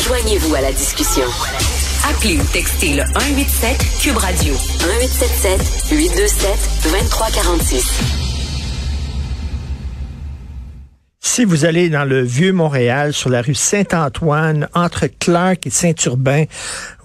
Joignez-vous à la discussion. Appelez ou textez le 187 Cube Radio 1877 827 2346. Si vous allez dans le vieux Montréal, sur la rue Saint-Antoine, entre Clark et Saint-Urbain,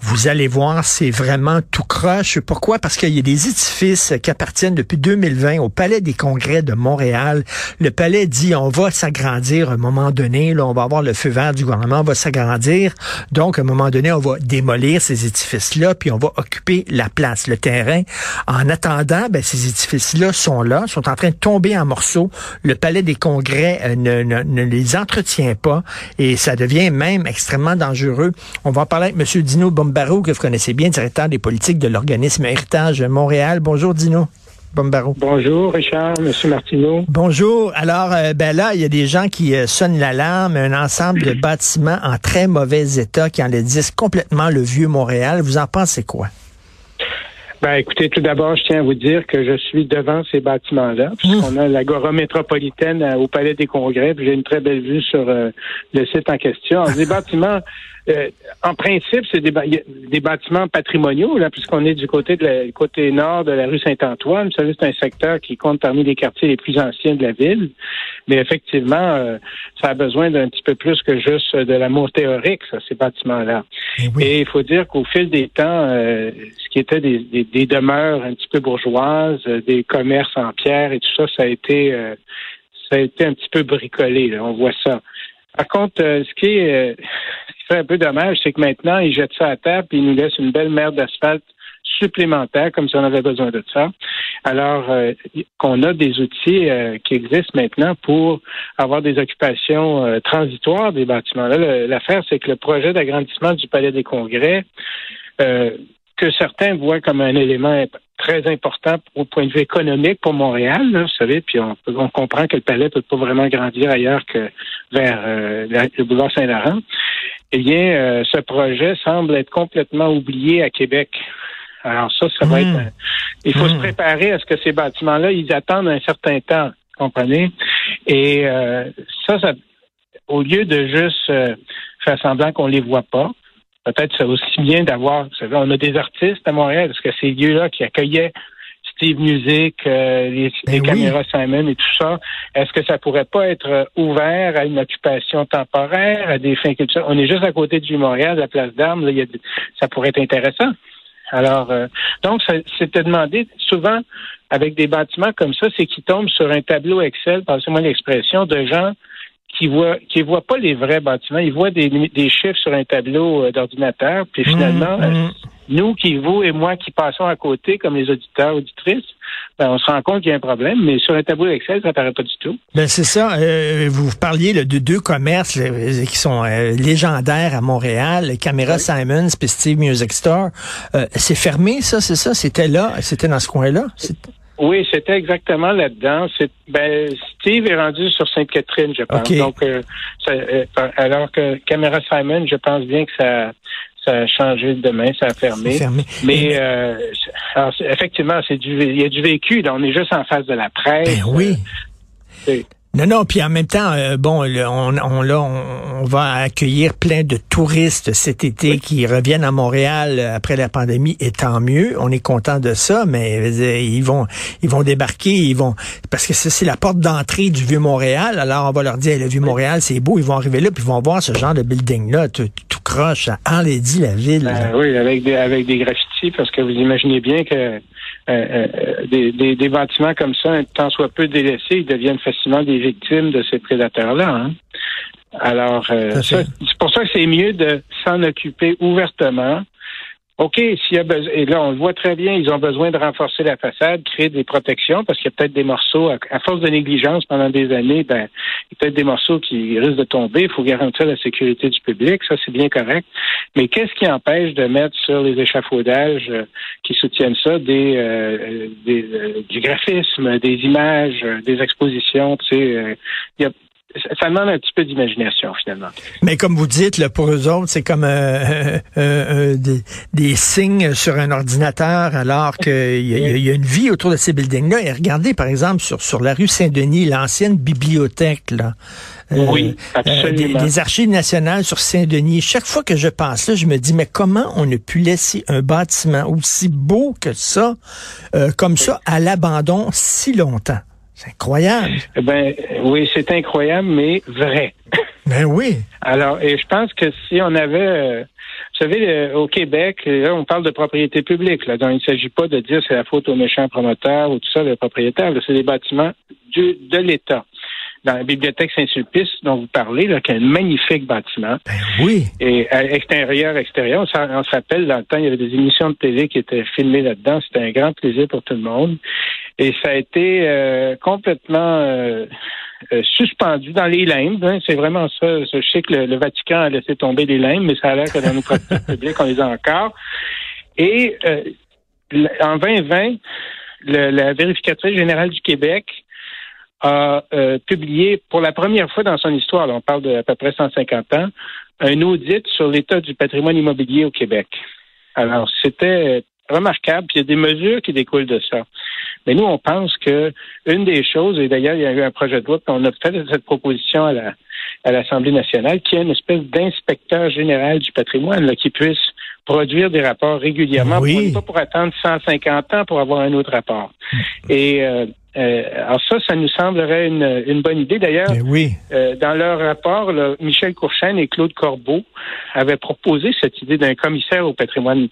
vous allez voir, c'est vraiment tout croche. Pourquoi? Parce qu'il y a des édifices qui appartiennent depuis 2020 au Palais des Congrès de Montréal. Le palais dit, on va s'agrandir à un moment donné, là, on va avoir le feu vert du gouvernement, on va s'agrandir. Donc, à un moment donné, on va démolir ces édifices-là, puis on va occuper la place, le terrain. En attendant, ben, ces édifices-là sont là, sont en train de tomber en morceaux. Le Palais des Congrès euh, ne, ne, les entretient pas et ça devient même extrêmement dangereux. On va en parler avec M. Dino Bombaro, que vous connaissez bien, directeur des politiques de l'organisme Héritage Montréal. Bonjour, Dino. Bombaro. Bonjour, Richard, M. Martineau. Bonjour. Alors, euh, ben là, il y a des gens qui euh, sonnent l'alarme, un ensemble de bâtiments en très mauvais état qui en disent complètement le vieux Montréal. Vous en pensez quoi? Ben, écoutez, tout d'abord, je tiens à vous dire que je suis devant ces bâtiments-là, puisqu'on a l'agora métropolitaine euh, au Palais des Congrès, puis j'ai une très belle vue sur euh, le site en question. Les bâtiments, euh, en principe, c'est des, des, bâtiments patrimoniaux, là, puisqu'on est du côté de la, côté nord de la rue Saint-Antoine. Vous savez, c'est un secteur qui compte parmi les quartiers les plus anciens de la ville. Mais effectivement, ça a besoin d'un petit peu plus que juste de l'amour théorique, ça, ces bâtiments-là. Et, Et il faut dire qu'au fil des temps, ce qui était des, des des demeures un petit peu bourgeoises, euh, des commerces en pierre et tout ça, ça a été euh, ça a été un petit peu bricolé. on voit ça. Par contre, euh, ce, qui est, un peu dommage, c'est que maintenant, ils jettent ça à terre puis ils nous laissent une belle mer d'asphalte supplémentaire, comme si on avait besoin de ça. Alors qu'on a des outils qui existent maintenant pour avoir des occupations transitoires des bâtiments. Là, l'affaire, c'est que le projet d'agrandissement du Palais des Congrès que certains voient comme un élément très important au point de vue économique pour Montréal, vous savez, puis on, comprend que le palais ne peut pas vraiment grandir ailleurs que vers euh, le boulevard Saint-Laurent. Eh bien, euh, ce projet semble être complètement oublié à Québec. Alors ça, ça va être... Hmm. il faut se hmm. préparer à ce que ces bâtiments-là, ils attendent un certain temps, vous comprenez? Et euh, ça, ça, au lieu de juste faire semblant qu'on les voit pas, peut-être c'est aussi bien d'avoir, vous savez, on a des artistes à Montréal, est-ce que ces lieux-là qui accueillaient Steve Music, euh, les, ben caméras Simon et tout ça, est-ce que ça pourrait pas être euh, ouvert à une occupation temporaire, à des fins culturelles? On est juste à côté du Montréal, la place d'armes, là, ça pourrait être intéressant. Alors, euh, donc, c'était demandé souvent avec des bâtiments comme ça, c'est qu'ils tombent sur un tableau Excel, passez-moi l'expression, de gens qui voient qui voient pas les vrais bâtiments, ils voient des, des chiffres sur un tableau euh, d'ordinateur, puis mmh, finalement, mmh. Euh, nous qui vous et moi qui passons à côté comme les auditeurs auditrices, ben, on se rend compte qu'il y a un problème, mais sur un tableau Excel, ça n'apparaît pas du tout. Ben c'est ça. Euh, vous parliez de deux commerces qui sont légendaires à Montréal, Camera Simons puis Steve Music Store. c'est fermé, ça, c'est ça? C'était là, c'était dans ce coin-là? Oui, c'était exactement là-dedans. Ben, Steve est rendu sur Sainte-Catherine, je pense. Donc, euh, euh, alors que Camera Simon, je pense bien que ça, ça a changé demain, ça a fermé. Mais euh, effectivement, c'est du, il y a du vécu. Là, on est juste en face de la presse. Ben oui. Non, non, puis en même temps, euh, bon, on, on, là, on, va accueillir plein de touristes cet été qui reviennent à Montréal après la pandémie, et tant mieux. On est content de ça, mais ils vont, ils vont débarquer, ils vont, parce que c'est la porte d'entrée du vieux Montréal. Alors on va leur dire, le vieux Montréal, c'est beau. Ils vont arriver là, puis ils vont voir ce genre de building là, tout, croche, ça enlaidit la ville. Ben oui, avec des, avec des graffitis, parce que vous imaginez bien que euh, euh, des, des, bâtiments comme ça, temps soit peu délaissés, ils deviennent facilement des victimes de ces prédateurs-là. Hein. Alors, euh, c'est pour ça que c'est mieux de s'en occuper ouvertement OK, s'il y a besoin, et là, on le voit très bien, ils ont besoin de renforcer la façade, créer des protections, parce qu'il y a peut-être des morceaux, à, force de négligence pendant des années, ben, il y a peut-être des morceaux qui risquent de tomber. Il faut garantir la sécurité du public, ça, c'est bien correct. Mais qu'est-ce qui empêche de mettre sur les échafaudages euh, qui soutiennent ça des, euh, des euh, du graphisme, des images, des expositions, tu sais, il y a ça demande un petit peu d'imagination, finalement. Mais comme vous dites, là, pour eux autres, c'est comme euh, euh, euh des, des, signes sur un ordinateur, alors qu'il y, y, a une vie autour de ces buildings-là. Et regardez, par exemple, sur, sur la rue Saint-Denis, l'ancienne bibliothèque, là. Euh, oui, absolument. Des, archives nationales sur Saint-Denis. Chaque fois que je passe là, je me dis, mais comment on a pu laisser un bâtiment aussi beau que ça, comme ça, à l'abandon si longtemps? C'est incroyable. Eh ben oui, c'est incroyable, mais vrai. Ben oui. Alors, et je pense que si on avait, euh, vous savez, euh, au Québec, là, on parle de propriété publique. Là, donc il ne s'agit pas de dire c'est la faute aux méchants promoteurs ou tout ça, les propriétaires. C'est des bâtiments du, de l'État dans la bibliothèque Saint-Sulpice dont vous parlez, là, qui est un magnifique bâtiment. Ben oui. Et à extérieur, extérieur, on, se rappelle, dans le temps, il y avait des émissions de télé qui étaient filmées là-dedans. C'était un grand plaisir pour tout le monde. Et ça a été euh, complètement euh, euh, suspendu dans les limbes. Hein. c'est vraiment ça. Je sais que le, Vatican a laissé tomber les limbes, mais ça a l'air que dans nos pratiques publiques, on les a encore. Et en 2020, la vérificatrice générale du Québec a publié pour la première fois dans son histoire, on parle d'à peu près 150 ans, un audit sur l'état du patrimoine immobilier au Québec. Alors, c'était remarquable, puis il y a des mesures qui découlent de ça. Mais nous, on pense que une des choses, et d'ailleurs, il y a eu un projet de loi, on a fait cette proposition à la à l'Assemblée nationale, qui est une espèce d'inspecteur général du patrimoine là, qui puisse produire des rapports régulièrement. Oui. Pas pour attendre 150 ans pour avoir un autre rapport. Et euh, euh, alors ça, ça nous semblerait une, une bonne idée. D'ailleurs, oui. euh, dans leur rapport, Michel Courchaine et Claude Corbeau avaient proposé cette idée d'un commissaire au patrimoine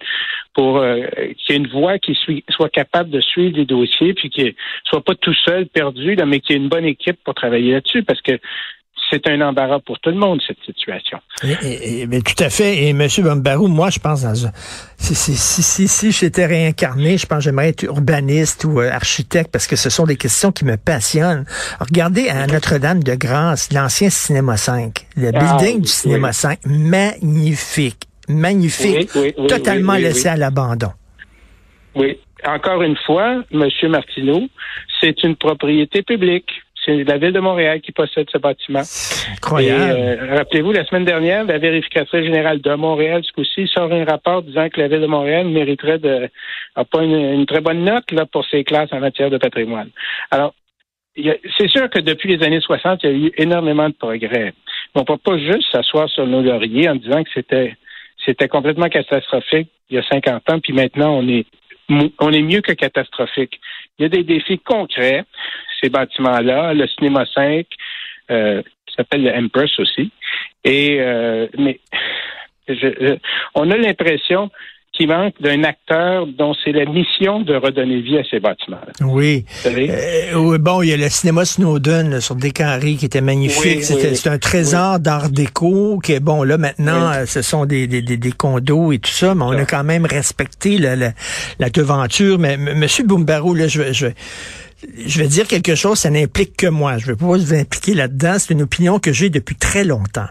pour euh, qu'il y ait une voix qui soit capable de suivre les dossiers, puis qu'il soit pas tout seul perdu, là, mais qu'il y ait une bonne équipe pour travailler là-dessus, parce que c'est un embarras pour tout le monde, cette situation. mais tout à fait. Et M. Bambarou, moi, je pense, dans si, si, si, si, j'étais réincarné, je pense que j'aimerais être urbaniste ou euh, architecte parce que ce sont des questions qui me passionnent. Regardez à Notre-Dame de Grâce, l'ancien Cinéma 5, le ah building du Cinéma 5, magnifique, magnifique, totalement laissé à l'abandon. Oui. Encore une fois, M. Martineau, c'est une propriété publique. C'est la ville de Montréal qui possède ce bâtiment. Incroyable. Euh, rappelez-vous, la semaine dernière, la vérificatrice générale de Montréal, ce coup-ci, sort un rapport disant que la ville de Montréal mériterait de, pas une, très bonne note là, pour ses classes en matière de patrimoine. Alors, c'est sûr que depuis les années 60, il y a eu énormément de progrès. on ne peut pas juste s'asseoir sur nos lauriers en disant que c'était c'était complètement catastrophique il y a 50 ans, puis maintenant on est on est mieux que catastrophique. Il y a des défis concrets ces bâtiments-là, le cinéma 5, euh, qui s'appelle le Empress aussi. Et euh, mais on a l'impression manque d'un acteur dont c'est la mission de redonner vie à ces bâtiments. -là. Oui. Euh, bon, il y a le cinéma Snowden sur Descarrés qui était magnifique. C'est un trésor d'art déco qui est bon. Là maintenant, euh, ce sont des, des, des, condos et tout ça, mais on a quand même respecté la, la, la devanture. Mais Monsieur Boumbaro, là, je, je je vais dire quelque chose, ça n'implique que moi. Je ne vais pas vous impliquer là-dedans. C'est une opinion que j'ai depuis très longtemps.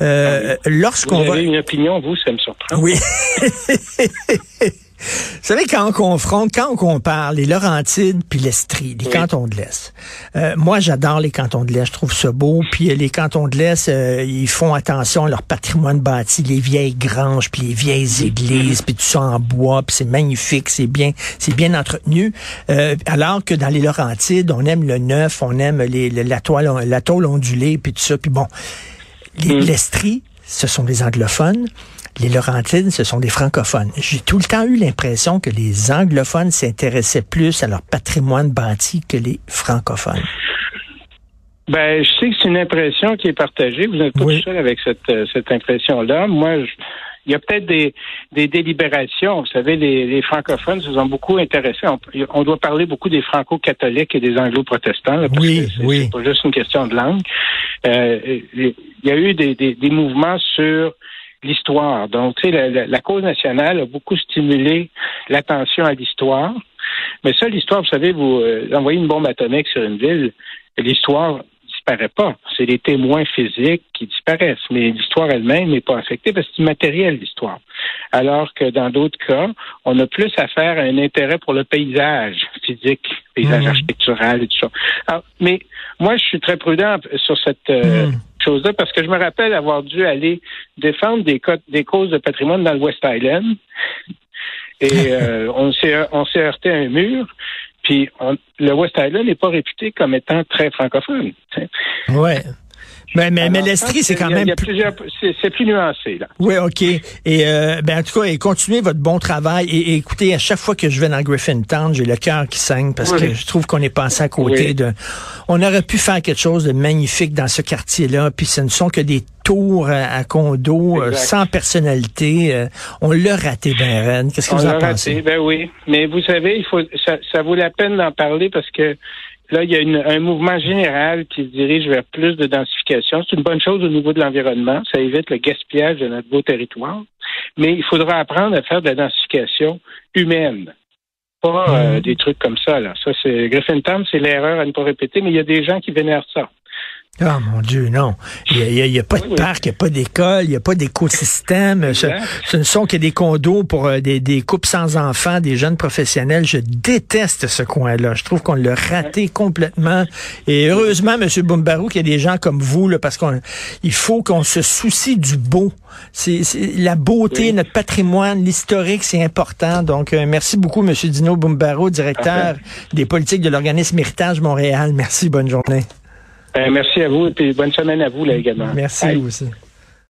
Euh, ah Lorsqu'on vous avez une opinion, vous, ça me surprend. Oui. Vous savez, quand on confronte, quand on compare les Laurentides puis l'Estrie, les cantons de l'Est, euh, moi, j'adore les cantons de l'Est, je trouve ça beau. Puis les cantons de l'Est, euh, ils font attention à leur patrimoine bâti, les vieilles granges, puis les vieilles églises, puis tout ça en bois, puis c'est magnifique, c'est bien, c'est bien entretenu. Euh, alors que dans les Laurentides, on aime le neuf, on aime les, la toile, la tôle ondulée, puis tout ça. Puis bon, mm. l'Estrie, ce sont des anglophones les Laurentides, ce sont des francophones. J'ai tout le temps eu l'impression que les anglophones s'intéressaient plus à leur patrimoine bâti que les francophones. Ben, je sais que c'est une impression qui est partagée. Vous n'êtes pas tout seul avec cette, euh, cette impression-là. Moi, il y a peut-être des, des délibérations. Vous savez, les, les francophones se sont beaucoup intéressés. On, doit parler beaucoup des franco-catholiques et des anglo-protestants. oui, oui. C'est pas juste une question de langue. Euh, il y a eu des, des, des mouvements sur l'histoire. Donc, tu sais, la, cause nationale a beaucoup stimulé l'attention à l'histoire. Mais ça, l'histoire, vous savez, vous euh, envoyez une bombe atomique sur une ville, l'histoire disparaît pas. C'est les témoins physiques qui disparaissent, mais l'histoire elle-même n'est pas affectée parce que c'est immatériel, l'histoire. Alors que dans d'autres cas, on a plus affaire à un intérêt pour le paysage physique, paysage Mhm. architectural et tout ça. Alors, mais moi, je suis très prudent sur cette euh, Mhm. Chose-là parce que je me rappelle avoir dû aller défendre des, des causes de patrimoine dans le West Island. Et euh, on s'est heurté à un mur. Puis on- le West Island n'est pas réputé comme étant très francophone. Ouais. Mais, mais, mais l'Estrie, c'est quand même il y a plus- plusieurs- c'est plus nuancé là. Oui, OK. Et euh, ben, en tout cas, et continuez votre bon travail. Et, et écoutez, à chaque fois que je vais dans Griffintown, j'ai le cœur qui saigne parce Oui. que je trouve qu'on est passé à côté Oui. de... On aurait pu faire quelque chose de magnifique dans ce quartier-là, puis ce ne sont que des tours à, condos euh, sans personnalité. Euh, on l'a raté, Ben Ren. Qu'est-ce que On vous en pensez? raté, ben oui. Mais vous savez, il faut ça, ça vaut la peine d'en parler parce que là, il y a une- un mouvement général qui se dirige vers plus de densification. C'est une bonne chose au niveau de l'environnement. Ça évite le gaspillage de notre beau territoire. Mais il faudra apprendre à faire de la densification humaine. Pas euh, Mhm. des trucs comme ça, là. Ça, c'est Griffintown, c'est l'erreur à ne pas répéter, mais il y a des gens qui vénèrent ça. Ah, mon Dieu, non. Il n'y a, y a pas de Oui, parc, il n'y a pas d'école, il n'y a pas d'écosystème. Ce, ce ne sont que des condos pour euh, des, des couples sans enfants, des jeunes professionnels. Je déteste ce coin-là. Je trouve qu'on l'a raté complètement. Et heureusement, M. Boumbarou, qu'il y a des gens comme vous, là, parce qu'on il faut qu'on se soucie du beau. C'est la beauté, notre patrimoine, l'historique, c'est important. Donc, euh, merci beaucoup, M. Dino Boumbarou, directeur des politiques de l'organisme Héritage Montréal. Merci, bonne journée. Ben, merci à vous et puis bonne semaine à vous là également. Merci Bye. vous aussi.